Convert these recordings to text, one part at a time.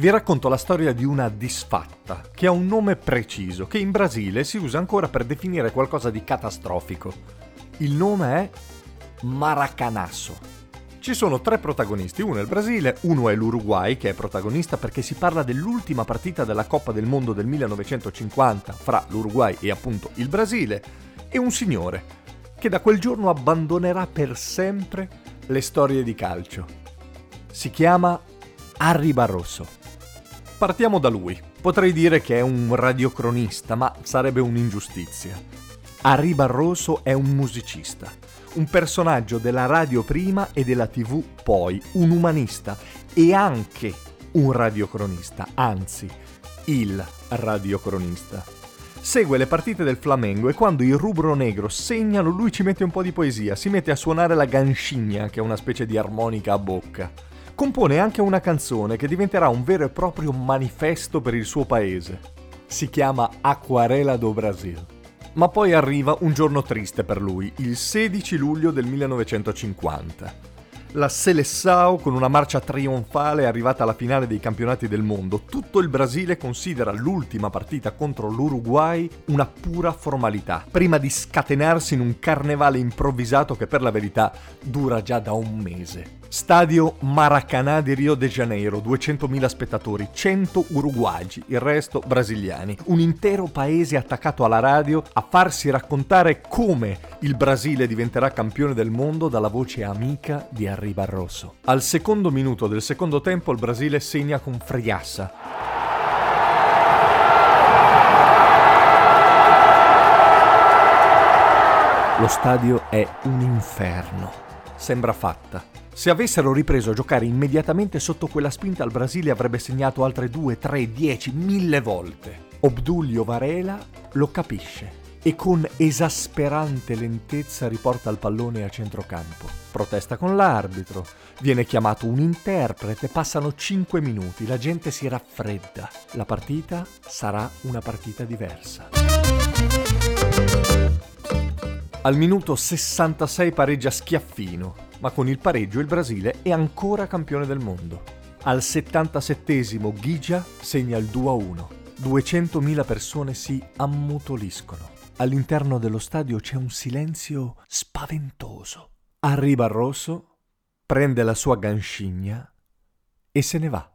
Vi racconto la storia di una disfatta, che ha un nome preciso, che in Brasile si usa ancora per definire qualcosa di catastrofico. Il nome è Maracanasso. Ci sono tre protagonisti, uno è il Brasile, uno è l'Uruguay, che è protagonista perché si parla dell'ultima partita della Coppa del Mondo del 1950 fra l'Uruguay e appunto il Brasile, e un signore, che da quel giorno abbandonerà per sempre le storie di calcio. Si chiama Harry Barroso. Partiamo da lui. Potrei dire che è un radiocronista, ma sarebbe un'ingiustizia. Harry Barroso è un musicista, un personaggio della radio prima e della tv poi, un umanista e anche un radiocronista, anzi, il radiocronista. Segue le partite del Flamengo e quando i rubro negro segnano lui ci mette un po' di poesia, si mette a suonare la gancigna, che è una specie di armonica a bocca compone anche una canzone che diventerà un vero e proprio manifesto per il suo paese. Si chiama Aquarela do Brasil. Ma poi arriva un giorno triste per lui, il 16 luglio del 1950 la Seleção con una marcia trionfale è arrivata alla finale dei campionati del mondo. Tutto il Brasile considera l'ultima partita contro l'Uruguay una pura formalità, prima di scatenarsi in un carnevale improvvisato che per la verità dura già da un mese. Stadio Maracanã di Rio de Janeiro, 200.000 spettatori, 100 uruguagi, il resto brasiliani. Un intero paese attaccato alla radio a farsi raccontare come il Brasile diventerà campione del mondo dalla voce amica di. Harry Barroso. Al secondo minuto del secondo tempo il Brasile segna con Friassa. Lo stadio è un inferno. Sembra fatta. Se avessero ripreso a giocare immediatamente sotto quella spinta il Brasile avrebbe segnato altre 2, 3, 10, mille volte. Obdulio Varela lo capisce e con esasperante lentezza riporta il pallone a centrocampo. Protesta con l'arbitro, viene chiamato un interprete, passano 5 minuti, la gente si raffredda. La partita sarà una partita diversa. Al minuto 66 pareggia Schiaffino, ma con il pareggio il Brasile è ancora campione del mondo. Al 77 Ghigia segna il 2-1. 200.000 persone si ammutoliscono. All'interno dello stadio c'è un silenzio spaventoso. Arriva Rosso, prende la sua ganscigna e se ne va.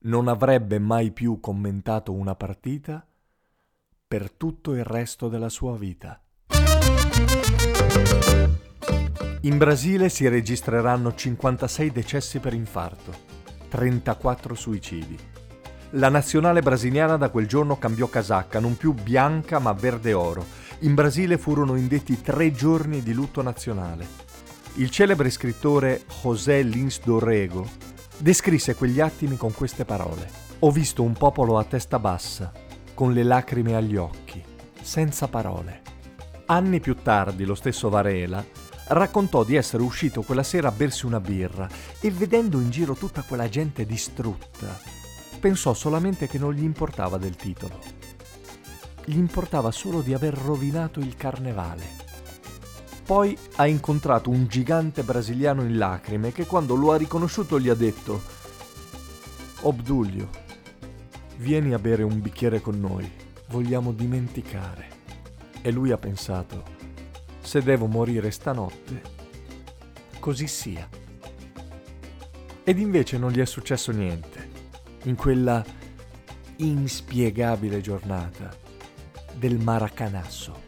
Non avrebbe mai più commentato una partita per tutto il resto della sua vita. In Brasile si registreranno 56 decessi per infarto, 34 suicidi. La nazionale brasiliana da quel giorno cambiò casacca, non più bianca ma verde oro. In Brasile furono indetti tre giorni di lutto nazionale. Il celebre scrittore José Lins Dorrego descrisse quegli attimi con queste parole. Ho visto un popolo a testa bassa, con le lacrime agli occhi, senza parole. Anni più tardi lo stesso Varela raccontò di essere uscito quella sera a bersi una birra e vedendo in giro tutta quella gente distrutta, pensò solamente che non gli importava del titolo. Gli importava solo di aver rovinato il carnevale. Poi ha incontrato un gigante brasiliano in lacrime che quando lo ha riconosciuto gli ha detto Obdulio, vieni a bere un bicchiere con noi, vogliamo dimenticare. E lui ha pensato, se devo morire stanotte, così sia. Ed invece non gli è successo niente in quella inspiegabile giornata del Maracanasso.